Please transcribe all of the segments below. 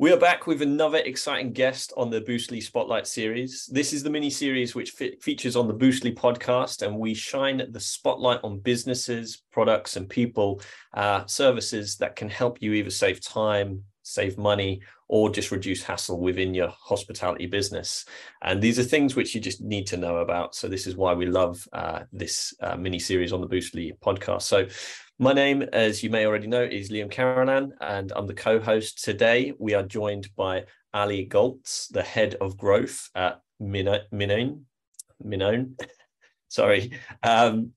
We are back with another exciting guest on the Boostly Spotlight series. This is the mini series which features on the Boostly podcast, and we shine the spotlight on businesses, products, and people, uh, services that can help you either save time, save money, or just reduce hassle within your hospitality business. And these are things which you just need to know about. So this is why we love uh, this uh, mini series on the Boostly podcast. So my name, as you may already know, is Liam Carolan, and I'm the co-host today. We are joined by Ally Goltz, the head of growth at Minone. Minone. Sorry. Um,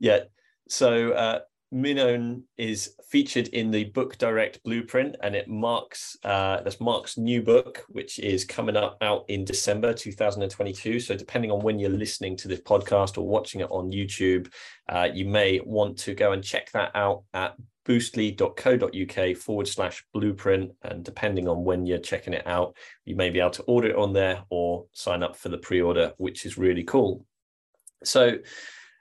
yeah. So uh, Minone is featured in the Book Direct Blueprint, and it marks uh, that's Mark's new book, which is coming up out in December 2022. So, depending on when you're listening to this podcast or watching it on YouTube, uh, you may want to go and check that out at boostly.co.uk forward slash blueprint. And depending on when you're checking it out, you may be able to order it on there or sign up for the pre-order, which is really cool. So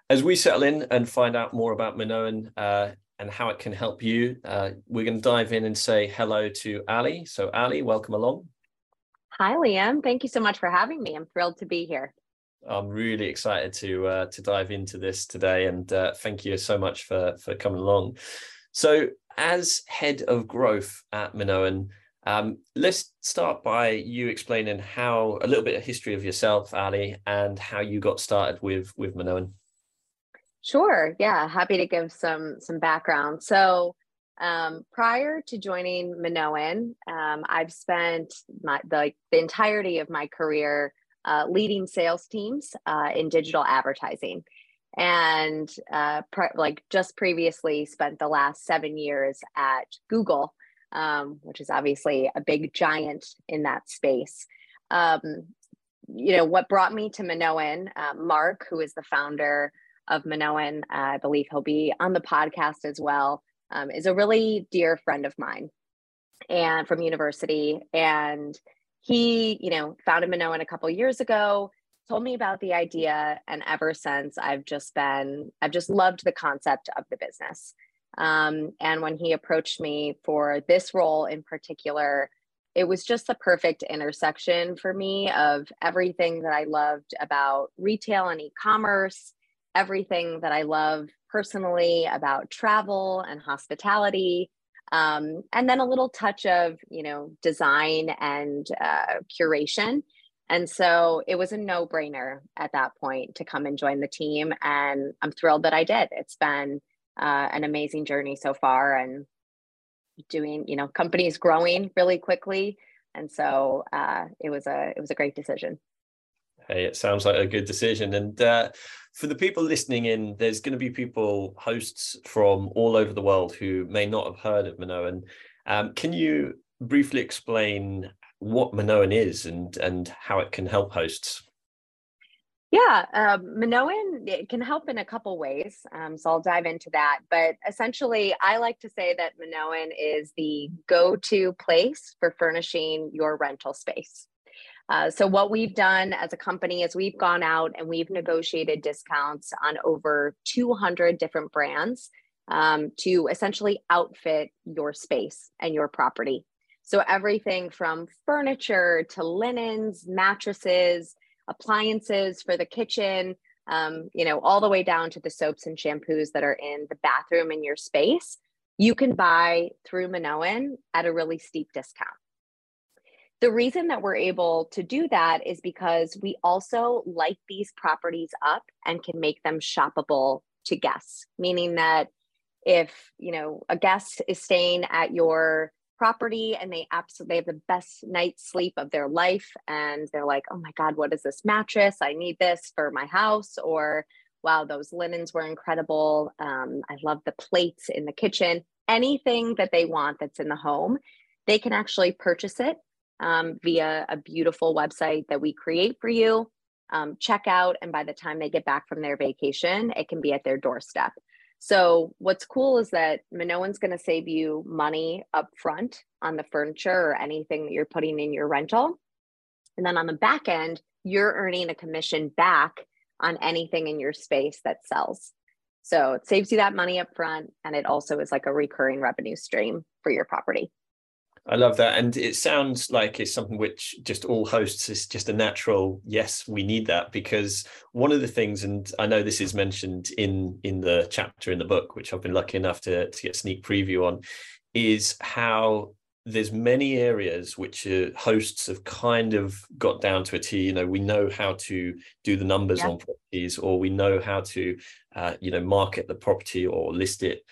as we settle in and find out more about Minoan uh, and how it can help you, uh, we're going to dive in and say hello to Ally. So, Ally, welcome along. Hi, Liam. Thank you so much for having me. I'm thrilled to be here. I'm really excited to uh, to dive into this today, and uh, thank you so much for for coming along. So, as head of growth at Minoan, um, let's start by you explaining how a little bit of history of yourself, Ally, and how you got started with with Minoan. Sure. Yeah. Happy to give some some background. So um, prior to joining Minoan, um, I've spent my the, the entirety of my career uh, leading sales teams uh, in digital advertising, and uh, pre- like just previously spent the last seven years at Google, um, which is obviously a big giant in that space. Um, you know what brought me to Minoan, uh, Mark, who is the founder of Minoan, uh, I believe he'll be on the podcast as well, um, is a really dear friend of mine and from university. And he, you know, founded Minoan a couple years ago, told me about the idea. And ever since I've just been, I've just loved the concept of the business. Um, and when he approached me for this role in particular, it was just the perfect intersection for me of everything that I loved about retail and e commerce, everything that I love personally about travel and hospitality. Um, and then a little touch of, you know, design and uh, curation. And so it was a no brainer at that point to come and join the team. And I'm thrilled that I did. It's been uh, an amazing journey so far and doing, you know, companies growing really quickly. And so uh, it was a it was a great decision. Hey, it sounds like a good decision. And uh, for the people listening in, there's going to be people, hosts from all over the world who may not have heard of Minoan. Um, can you briefly explain what Minoan is and, and how it can help hosts? Yeah, um, Minoan can help in a couple ways. Um, so I'll dive into that. But essentially, I like to say that Minoan is the go to place for furnishing your rental space. Uh, so what we've done as a company is we've gone out and we've negotiated discounts on over 200 different brands um, to essentially outfit your space and your property. So everything from furniture to linens, mattresses, appliances for the kitchen, um, you know, all the way down to the soaps and shampoos that are in the bathroom in your space, you can buy through Minoan at a really steep discount. The reason that we're able to do that is because we also light these properties up and can make them shoppable to guests, meaning that if, you know, a guest is staying at your property and they absolutely they have the best night's sleep of their life and they're like, "Oh my god, what is this mattress? I need this for my house." Or, "Wow, those linens were incredible. Um, I love the plates in the kitchen." Anything that they want that's in the home, they can actually purchase it um, via a beautiful website that we create for you. Um, check out, and by the time they get back from their vacation, it can be at their doorstep. So, what's cool is that Minoan's going to save you money up front on the furniture or anything that you're putting in your rental. And then on the back end, you're earning a commission back on anything in your space that sells. So, it saves you that money up front, and it also is like a recurring revenue stream for your property. I love that. And it sounds like it's something which just all hosts is just a natural, yes, we need that because one of the things, and I know this is mentioned in in the chapter in the book, which I've been lucky enough to, to get sneak preview on, is how there's many areas which uh, hosts have kind of got down to a T. You know, we know how to do the numbers yeah. on properties, or we know how to, uh, you know, market the property or list it.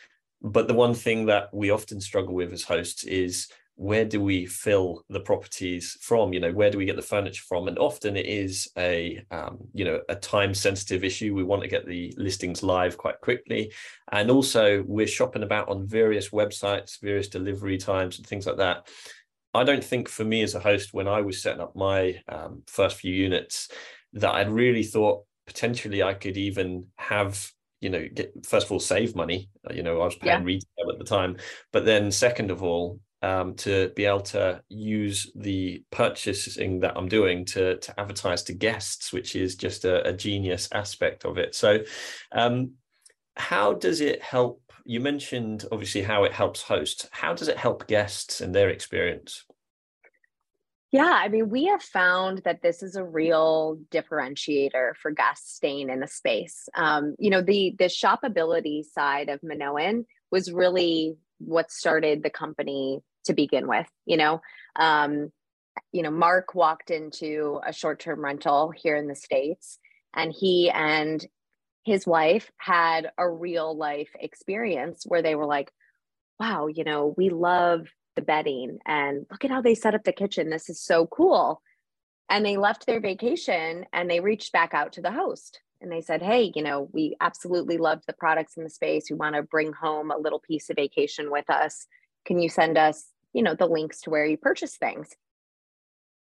But the one thing that we often struggle with as hosts is where do we fill the properties from? You know where do we get the furniture from? And often it is a um, you know a time sensitive issue. We want to get the listings live quite quickly. And also we're shopping about on various websites various delivery times and things like that. I don't think for me as a host when i was setting up my um, first few units that i'd really thought potentially i could even have you know get first of all save money. You know i was paying yeah. retail at the time. But then second of all um, to be able to use the purchasing that I'm doing to to advertise to guests, which is just a, a genius aspect of it. So, um, how does it help? You mentioned obviously how it helps hosts. How does it help guests and their experience? Yeah, I mean, we have found that this is a real differentiator for guests staying in a space. Um, you know, the the shopability side of Minoan was really what started the company to begin with you know? Um, you know mark walked into a short-term rental here in the states and he and his wife had a real life experience where they were like wow you know we love the bedding and look at how they set up the kitchen. This is so cool. And they left their vacation and they reached back out to the host and they said hey you know we absolutely loved the products in the space. We want to bring home a little piece of vacation with us. Can you send us you know the links to where you purchase things?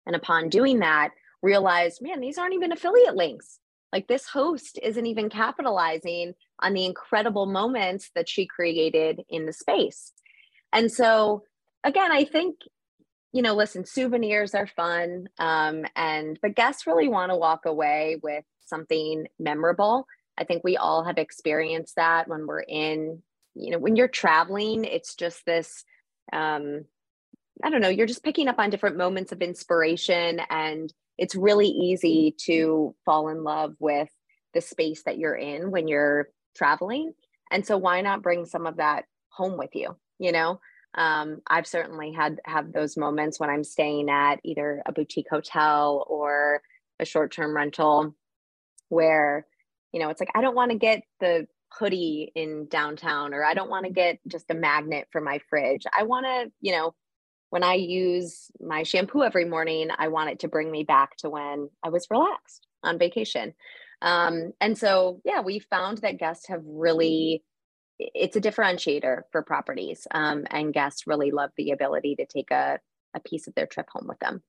And upon doing that realized man these aren't even affiliate links. Like this host isn't even capitalizing on the incredible moments that she created in the space. And so again i think you know listen souvenirs are fun um, and but guests really want to walk away with something memorable i think we all have experienced that when we're in you know when you're traveling it's just this um, I don't know, you're just picking up on different moments of inspiration. And it's really easy to fall in love with the space that you're in when you're traveling. And so why not bring some of that home with you? You know, um, I've certainly had have those moments when I'm staying at either a boutique hotel or a short-term rental where, you know, it's like I don't want to get the hoodie in downtown or I don't want to get just a magnet for my fridge. I want to, you know, when I use my shampoo every morning, I want it to bring me back to when I was relaxed on vacation. Um, and so, yeah, we found that guests have really, it's a differentiator for properties. Um, and guests really love the ability to take a, a piece of their trip home with them.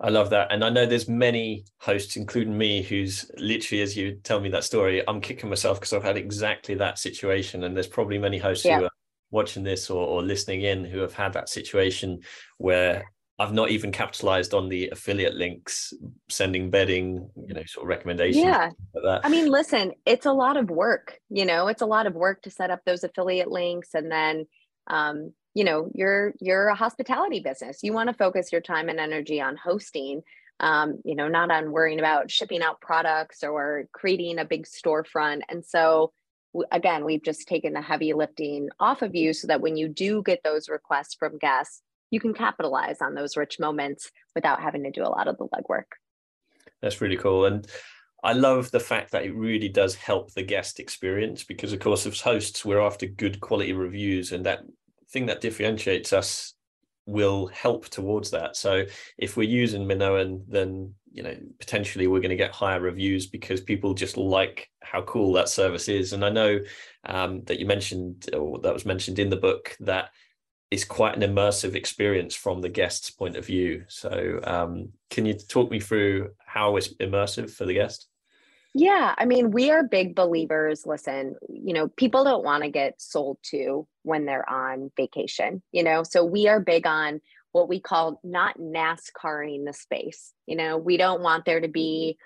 I love that. And I know there's many hosts, including me, who's literally, as you tell me that story, I'm kicking myself because I've had exactly that situation. And there's probably many hosts yeah. who are watching this or, or listening in who have had that situation where I've not even capitalized on the affiliate links, sending bedding, you know, sort of recommendations. Yeah. Like I mean, listen, it's a lot of work, you know, it's a lot of work to set up those affiliate links. And then, um, you know, you're, you're a hospitality business. You want to focus your time and energy on hosting, um, you know, not on worrying about shipping out products or creating a big storefront. And so, again, we've just taken the heavy lifting off of you so that when you do get those requests from guests, you can capitalize on those rich moments without having to do a lot of the legwork. That's really cool. And I love the fact that it really does help the guest experience because, of course, as hosts, we're after good quality reviews, and that thing that differentiates us will help towards that. So if we're using Minoan, then you know potentially we're going to get higher reviews because people just like how cool that service is. And i know um, that you mentioned or that was mentioned in the book that is quite an immersive experience from the guest's point of view. So um, can you talk me through how it's immersive for the guest yeah i mean we are big believers listen you know people don't want to get sold to when they're on vacation you know so we are big on what we call not NASCARing the space. You know, we don't want there to be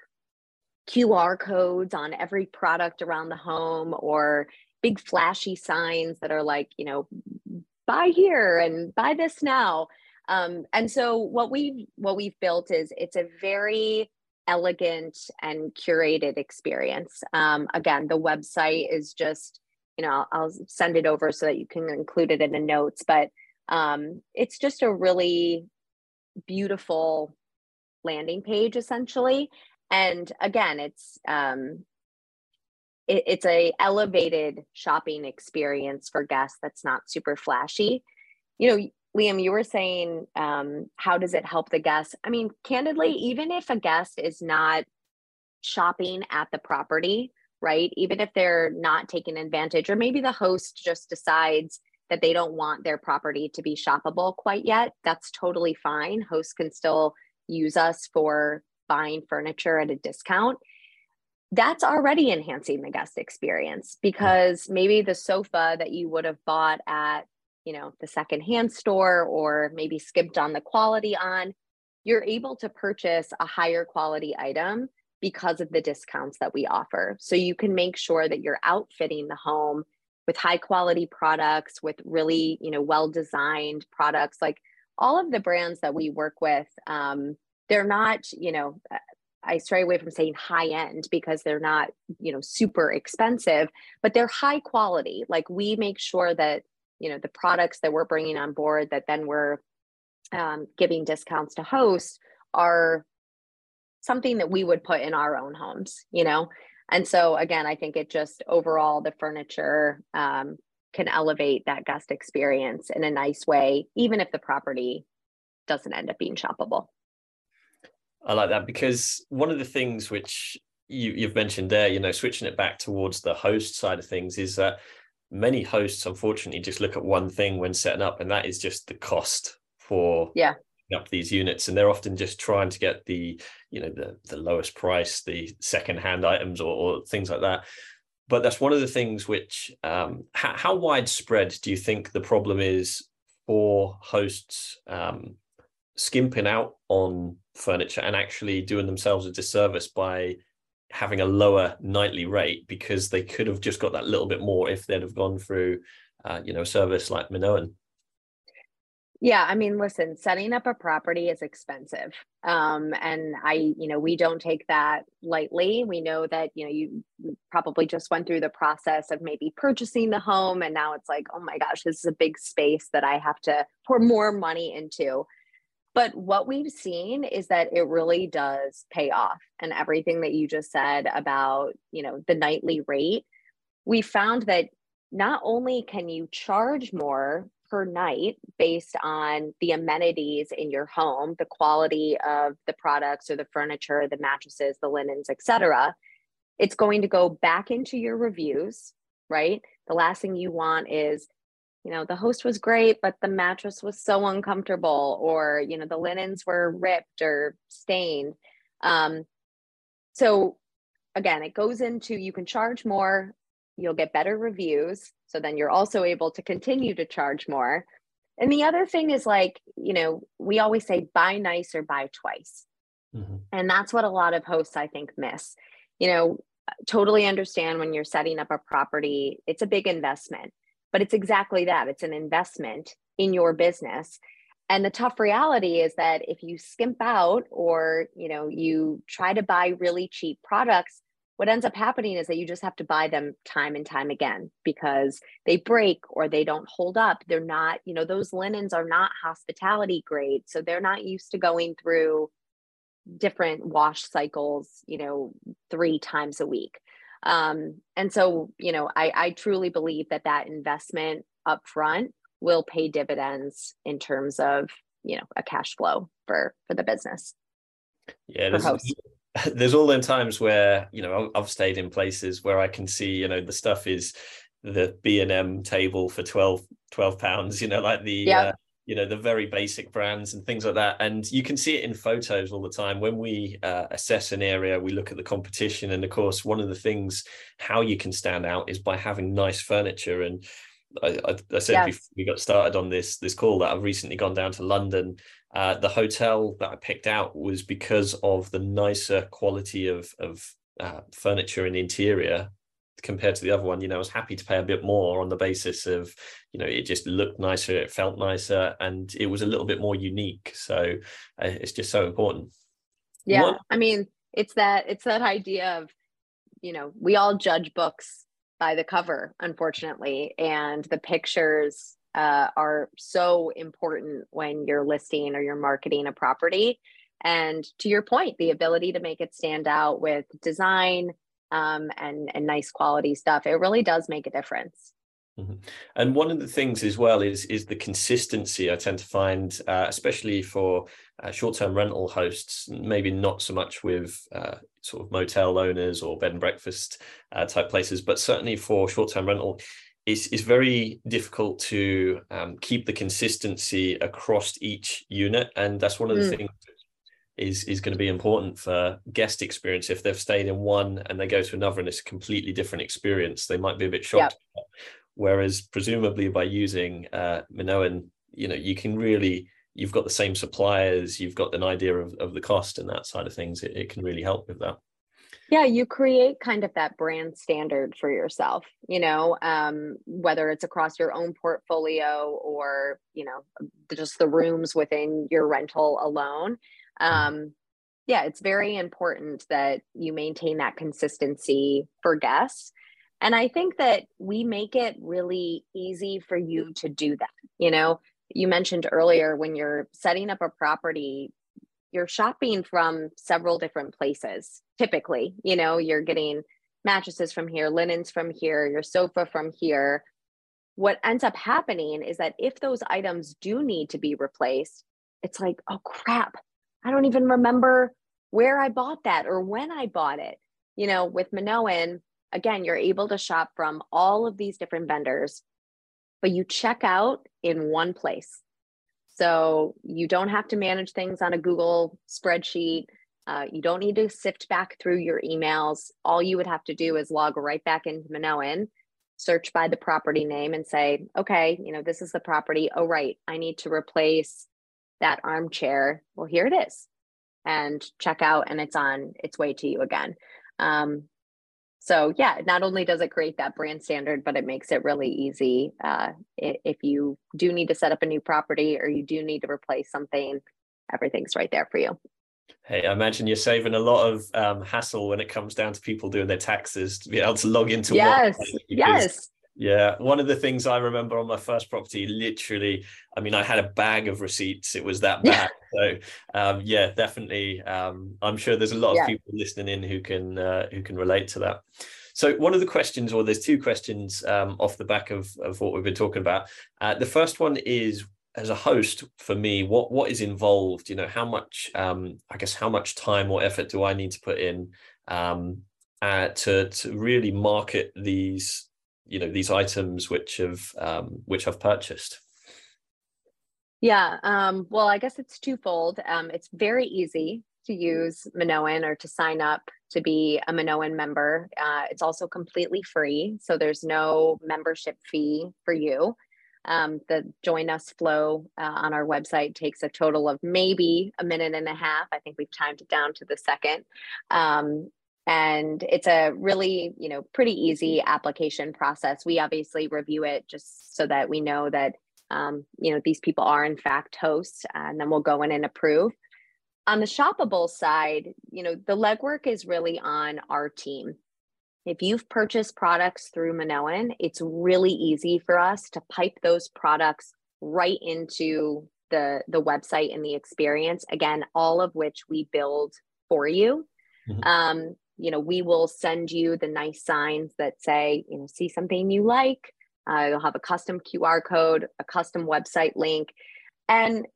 QR codes on every product around the home or big flashy signs that are like, you know, buy here and buy this now. Um, and so what we've what we've built is it's a very elegant and curated experience. Um, again, the website is just, you know, I'll, send it over so that you can include it in the notes, but um, it's just a really beautiful landing page essentially. And again, it's um, it, it's a elevated shopping experience for guests that's not super flashy. You know, Liam, you were saying, um, how does it help the guests? I mean, candidly, even if a guest is not shopping at the property, right? Even if they're not taking advantage, or maybe the host just decides that they don't want their property to be shoppable quite yet, that's totally fine. Hosts can still use us for buying furniture at a discount. That's already enhancing the guest experience because maybe the sofa that you would have bought at you know the secondhand store or maybe skipped on the quality on you're able to purchase a higher quality item because of the discounts that we offer so you can make sure that you're outfitting the home with high quality products with really you know well designed products like all of the brands that we work with um, they're not you know I stray away from saying high end because they're not, you know, super expensive, but they're high quality. Like we make sure that you know the products that we're bringing on board that then we're um, giving discounts to hosts are something that we would put in our own homes you know? And so again i think it just overall the furniture um, can elevate that guest experience in a nice way even if the property doesn't end up being shoppable. I like that because one of the things which you, you've mentioned there you know switching it back towards the host side of things is that many hosts unfortunately just look at one thing when setting up and that is just the cost for yeah. up these units. And they're often just trying to get the you know the the lowest price the second hand items or, or, things like that. But that's one of the things which um, how, how, widespread do you think the problem is for hosts um, skimping out on furniture and actually doing themselves a disservice by having a lower nightly rate because they could have just got that little bit more if they'd have gone through, uh, you know, a service like Minoan. Yeah, I mean, listen, setting up a property is expensive. Um, and I, you know, we don't take that lightly. We know that, you know, you probably just went through the process of maybe purchasing the home and now it's like, oh my gosh, this is a big space that I have to pour more money into. But what we've seen is that it really does pay off. And everything that you just said about, you know, the nightly rate, we found that not only can you charge more per night based on the amenities in your home, the quality of the products or the furniture, the mattresses, the linens, etc. It's going to go back into your reviews, right? The last thing you want is you know the host was great but the mattress was so uncomfortable or you know the linens were ripped or stained. Um, so again it goes into you can charge more you'll get better reviews so then you're also able to continue to charge more. And the other thing is like you know we always say buy nice or buy twice. Mm-hmm. and that's what a lot of hosts i think miss. You know totally understand when you're setting up a property it's a big investment but it's exactly that it's an investment in your business. And the tough reality is that if you skimp out or you know you try to buy really cheap products what ends up happening is that you just have to buy them time and time again because they break or they don't hold up. They're not you know those linens are not hospitality grade so they're not used to going through different wash cycles you know three times a week um, and so, you know, I, I truly believe that that investment up front will pay dividends in terms of, you know, a cash flow for for the business. Yeah, there's, there's all the times where you know I've stayed in places where I can see you know the stuff is the B and M table for 12, 12 pounds. You know, like the yeah. uh, you know the very basic brands and things like that. And you can see it in photos all the time. When we uh, assess an area we look at the competition. And of course one of the things how you can stand out is by having nice furniture. And I, I, I said yes. before we got started on this this call that I've recently gone down to London. Uh, the hotel that I picked out was because of the nicer quality of of uh, furniture and interior compared to the other one, you know, I was happy to pay a bit more on the basis of, you know, it just looked nicer, it felt nicer, and it was a little bit more unique. So uh, it's just so important. Yeah, what? I mean, it's that it's that idea of, you know, we all judge books by the cover, unfortunately, and the pictures uh, are so important when you're listing or you're marketing a property. And to your point, the ability to make it stand out with design um, and and nice quality stuff, it really does make a difference. Mm-hmm. And one of the things as well is is the consistency. I tend to find, uh, especially for uh, short-term rental hosts, maybe not so much with uh, sort of motel owners or bed and breakfast uh, type places, but certainly for short-term rental, it's, it's very difficult to um, keep the consistency across each unit, and that's one of the mm. things is is going to be important for guest experience. If they've stayed in one and they go to another and it's a completely different experience, they might be a bit shocked. Yep. Whereas presumably by using uh, Minoan, you know, you can really you've got the same suppliers, you've got an idea of, of the cost and that side of things. It, it can really help with that. Yeah, you create kind of that brand standard for yourself, you know, um, whether it's across your own portfolio or, you know, just the rooms within your rental alone um, yeah, it's very important that you maintain that consistency for guests. And I think that we make it really easy for you to do that. You know, you mentioned earlier when you're setting up a property, you're shopping from several different places. Typically, you know, you're getting mattresses from here, linens from here, your sofa from here. What ends up happening is that if those items do need to be replaced, it's like, oh crap, I don't even remember where I bought that or when I bought it. You know, with Minoan, again, you're able to shop from all of these different vendors, but you check out in one place. So you don't have to manage things on a Google spreadsheet. Uh, you don't need to sift back through your emails. All you would have to do is log right back into Minoan, search by the property name, and say, okay, you know, this is the property. Oh, right, I need to replace that armchair, well, here it is, and check out, and it's on its way to you again. Um, so yeah, not only does it create that brand standard, but it makes it really easy. Uh, if you do need to set up a new property or you do need to replace something, everything's right there for you. Hey, I imagine you're saving a lot of um, hassle when it comes down to people doing their taxes to be able to log into. Yes, yes. Yeah, one of the things I remember on my first property, literally, I mean, I had a bag of receipts. It was that bad. so, um, yeah, definitely. Um, I'm sure there's a lot of people listening in who can uh, who can relate to that. So, one of the questions, or there's two questions um, off the back of of what we've been talking about. Uh, the first one is, as a host, for me, what what is involved? You know, how much, um, I guess, how much time or effort do I need to put in um, uh, to to really market these you know these items which have um, which I've purchased? Yeah, um, well, I guess it's twofold. Um, it's very easy to use Minoan or to sign up to be a Minoan member. Uh, it's also completely free, so there's no membership fee for you. Um, the join us flow uh, on our website takes a total of maybe a minute and a half. I think we've timed it down to the second. Um, and it's a really you know pretty easy application process. We obviously review it just so that we know that um, you know these people are in fact hosts and then we'll go in and approve. On the shoppable side you know the legwork is really on our team. If you've purchased products through minoan it's really easy for us to pipe those products right into the the website and the experience again all of which we build for you. Mm-hmm. um, you know, we will send you the nice signs that say, you know, see something you like. Uh, you'll have a custom QR code, a custom website link. And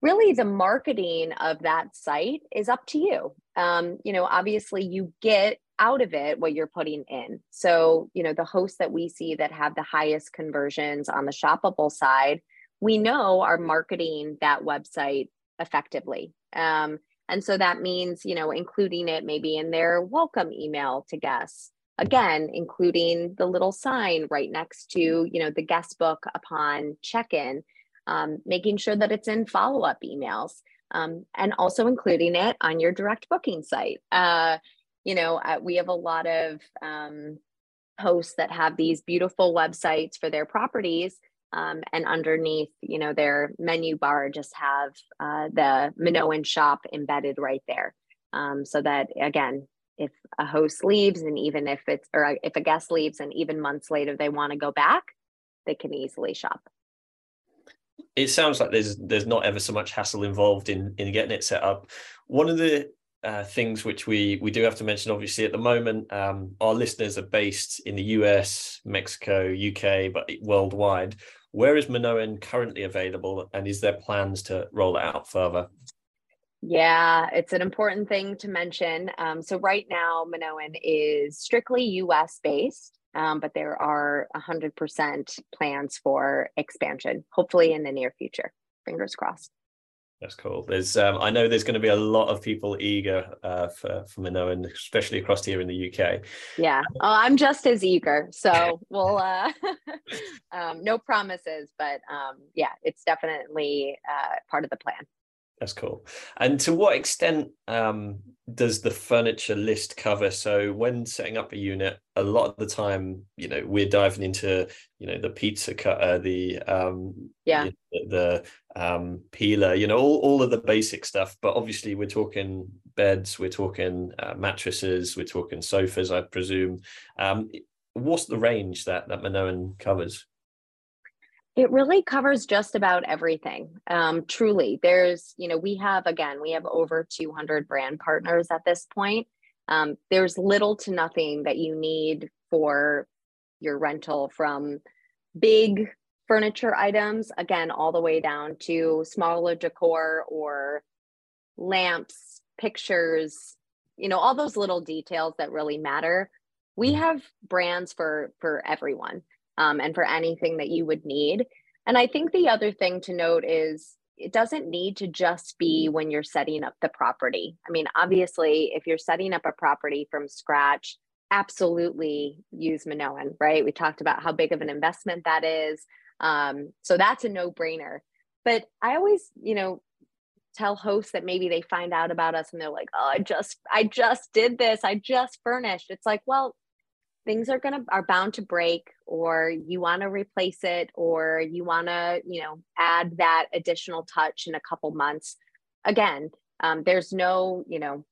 really, the marketing of that site is up to you. Um, you know, obviously, you get out of it what you're putting in. So, you know, the hosts that we see that have the highest conversions on the shoppable side, we know are marketing that website effectively. Um, and so that means, you know, including it maybe in their welcome email to guests. Again, including the little sign right next to, you know, the guest book upon check-in, um, making sure that it's in follow-up emails, um, and also including it on your direct booking site. Uh, you know, uh, we have a lot of um, hosts that have these beautiful websites for their properties um, and underneath you know their menu bar just have uh, the minoan shop embedded right there. Um, so that again if a host leaves and even if it's or if a guest leaves and even months later they want to go back they can easily shop. It sounds like there's there's not ever so much hassle involved in in getting it set up. One of the uh, things which we we do have to mention obviously at the moment um, our listeners are based in the us mexico uk but worldwide where is minoan currently available and is there plans to roll it out further yeah, it's an important thing to mention. Um, so right now, Minoan is strictly US based, um, but there are 100% plans for expansion, hopefully in the near future. Fingers crossed. That's cool. There's, um, I know there's going to be a lot of people eager uh, for for Minoan, especially across here in the UK. Yeah, oh, I'm just as eager. So we'll, uh, um, no promises, but um, yeah, it's definitely uh, part of the plan. That's cool. And to what extent um, does the furniture list cover? So when setting up a unit, a lot of the time, you know, we're diving into, you know, the pizza cutter, the um, yeah, the, the um, peeler, you know, all, all of the basic stuff. But obviously, we're talking beds, we're talking uh, mattresses, we're talking sofas, I presume. Um, what's the range that that Minoan covers? It really covers just about everything. Um, truly, there's, you know, we have, again, we have over 200 brand partners at this point. Um, there's little to nothing that you need for your rental from big furniture items, again, all the way down to smaller decor or lamps, pictures, you know, all those little details that really matter. We mm. have brands for for everyone um, and for anything that you would need. And I think the other thing to note is it doesn't need to just be when you're setting up the property. I mean, obviously, if you're setting up a property from scratch, absolutely use Minoan, right? We talked about how big of an investment that is. Um, so that's a no brainer. But I always, you know, tell hosts that maybe they find out about us and they're like, oh, I just, I just did this. I just furnished. It's like, well, things are gonna are bound to break or you want to replace it or you want to you know add that additional touch in a couple months. Again um, there's no you know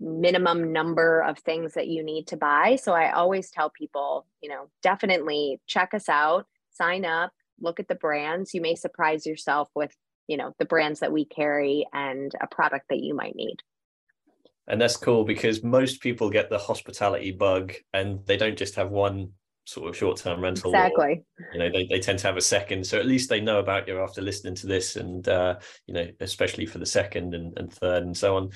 minimum number of things that you need to buy. So i always tell people you know definitely check us out sign up look at the brands. You may surprise yourself with you know the brands that we carry and a product that you might need and that's cool because most people get the hospitality bug and they don't just have one sort of short-term rental exactly. or, you know they, they tend to have a second. So at least they know about you after listening to this and uh you know especially for the second and, and third and so on.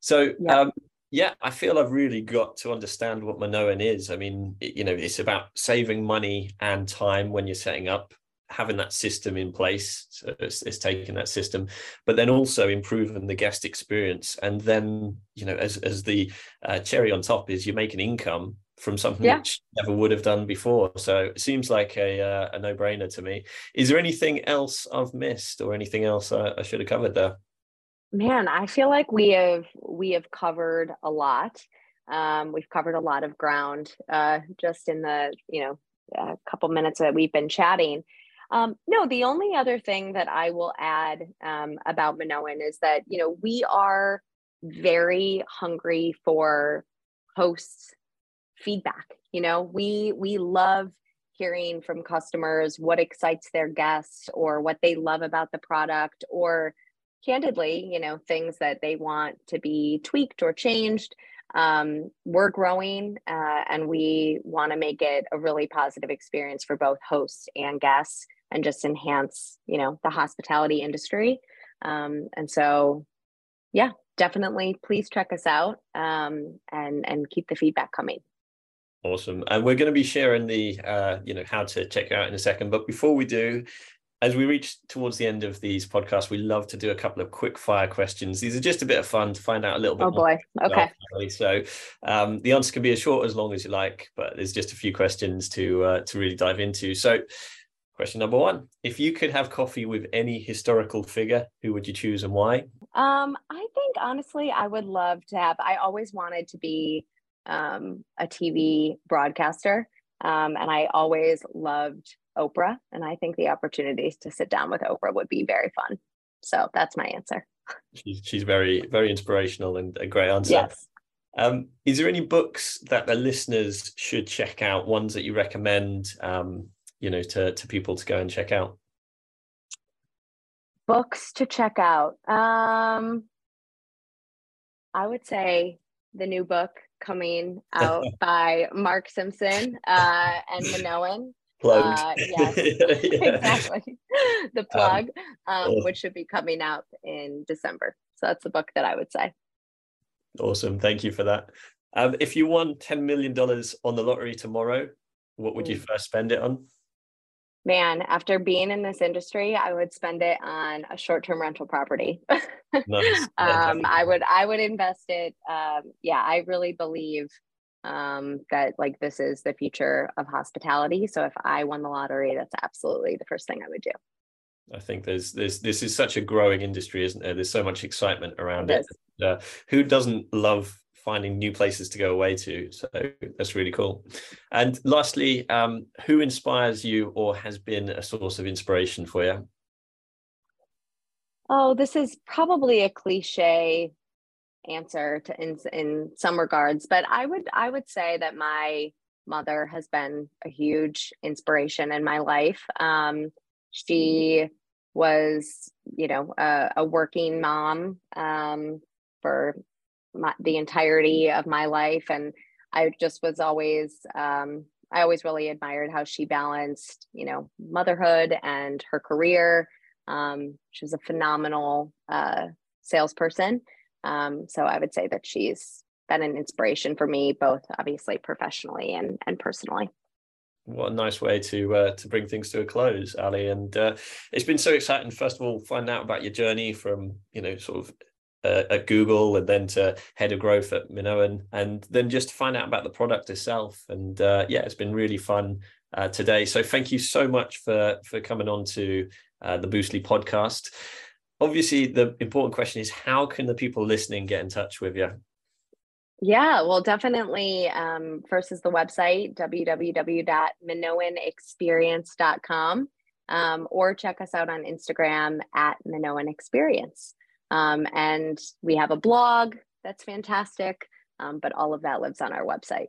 So yeah. um yeah i feel i've really got to understand what minoan is. I mean it, you know it's about saving money and time when you're setting up having that system in place so it's, it's, taking that system but then also improving the guest experience. And then you know as as the uh, cherry on top is you're making income from something yeah. which never would have done before. So it seems like a uh, a no-brainer to me. Is there anything else i've missed or anything else I, I should have covered there? Man i feel like we have we have covered a lot. Um, we've covered a lot of ground uh, just in the you know a couple minutes that we've been chatting um, no, the only other thing that I will add um, about Minoan is that, you know, we are very hungry for hosts feedback. You know, we we love hearing from customers what excites their guests or what they love about the product or candidly, you know, things that they want to be tweaked or changed. Um, we're growing uh, and we want to make it a really positive experience for both hosts and guests and just enhance you know the hospitality industry um, and so yeah definitely please check us out um, and and keep the feedback coming awesome and we're going to be sharing the uh, you know how to check out in a second but before we do as we reach towards the end of these podcasts, we love to do a couple of quick fire questions. These are just a bit of fun to find out a little bit. Oh boy! Okay. So um, the answer can be as short as long as you like, but there's just a few questions to uh, to really dive into. So Question number one If you could have coffee with any historical figure, who would you choose and why? Um, I think honestly, I would love to have, I always wanted to be um, a TV broadcaster. Um, and I always loved Oprah. And I think the opportunities to sit down with Oprah would be very fun. So that's my answer. She's, she's very, very inspirational and a great answer. Yes. Um, is there any books that the listeners should check out? Ones that you recommend, um, you know, to to people to go and check out? Books to check out. Um, I would say the new book coming out by Mark Simpson uh, and Minoan. Plug. Uh, yes, exactly. the um, plug, um, um, which should be coming out in December. So that's the book that I would say. Awesome. Thank you for that. Um, if you won $10 million on the lottery tomorrow, what would you first spend it on? Man, after being in this industry, I would spend it on a short-term rental property. nice. um, I would I would invest it. Um, yeah, I really believe um, that like this is the future of hospitality. So if I won the lottery, that's absolutely the first thing I would do. I think there's there's this is such a growing industry, isn't there? There's so much excitement around it. it. Uh, who doesn't love finding new places to go away to? So that's really cool. And lastly, um, who inspires you or has been a source of inspiration for you? Oh, this is probably a cliche answer to in in some regards, but I would I would say that my mother has been a huge inspiration in my life. Um, she was, you know, a, a working mom um, for my, the entirety of my life, and I just was always um, I always really admired how she balanced, you know, motherhood and her career. Um, she was a phenomenal uh, salesperson. Um, so I would say that she's been an inspiration for me, both obviously professionally and, and personally. What a nice way to uh, to bring things to a close, Ally. And uh, it's been so exciting. First of all, find out about your journey from you know sort of uh, at Google and then to head of growth at Minoan, and then just to find out about the product itself. And uh, yeah, it's been really fun uh, today. So thank you so much for for coming on to uh, the Boostly podcast obviously the important question is how can the people listening get in touch with you yeah well definitely um, first is the website www.minoanexperience.com um, or check us out on instagram at minoan experience um, and we have a blog that's fantastic um, but all of that lives on our website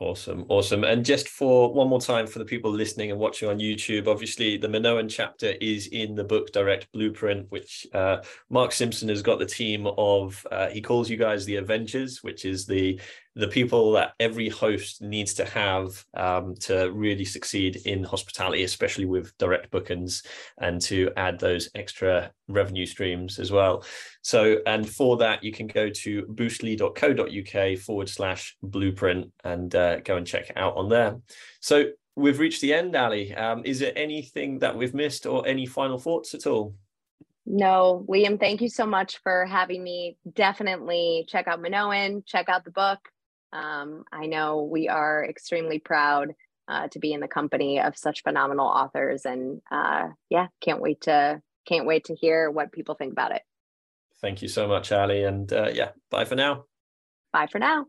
Awesome, awesome. And just for one more time for the people listening and watching on YouTube, obviously the Minoan chapter is in the book Direct Blueprint, which uh, Mark Simpson has got the team of. Uh, he calls you guys the Avengers, which is the the people that every host needs to have um, to really succeed in hospitality, especially with direct bookings, and to add those extra revenue streams as well. So, and for that, you can go to boostly.co.uk forward slash blueprint and uh, go and check it out on there. So, we've reached the end, Ally. Um, is there anything that we've missed or any final thoughts at all? No, Liam, thank you so much for having me. Definitely check out Minoan, check out the book. Um, I know we are extremely proud uh, to be in the company of such phenomenal authors, and uh, yeah, can't wait to can't wait to hear what people think about it. Thank you so much, Ally, and uh, yeah, bye for now. Bye for now.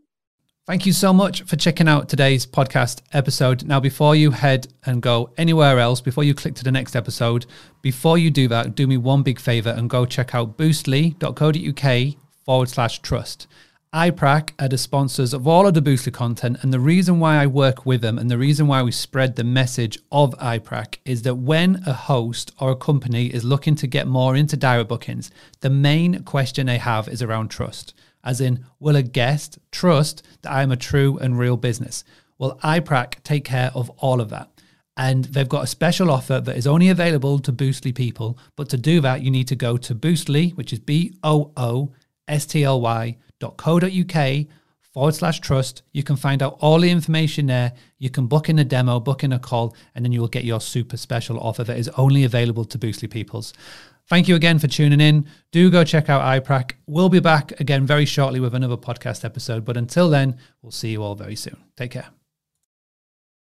Thank you so much for checking out today's podcast episode. Now, before you head and go anywhere else, before you click to the next episode, before you do that, do me one big favor and go check out boostly.co.uk forward slash trust. iPrac are the sponsors of all of the Boostly content, and the reason why I work with them and the reason why we spread the message of iPrac is that when a host or a company is looking to get more into direct bookings, the main question they have is around trust. As in, will a guest trust that I am a true and real business? Well, iPrac take care of all of that. And they've got a special offer that is only available to Boostly people. But to do that, you need to go to Boostly, which is B O O S T L Y uk forward slash trust. You can find out all the information there. You can book in a demo, book in a call, and then you will get your super special offer that is only available to Boostly Peoples. Thank you again for tuning in. Do go check out iPrac. We'll be back again very shortly with another podcast episode. But until then, we'll see you all very soon. Take care.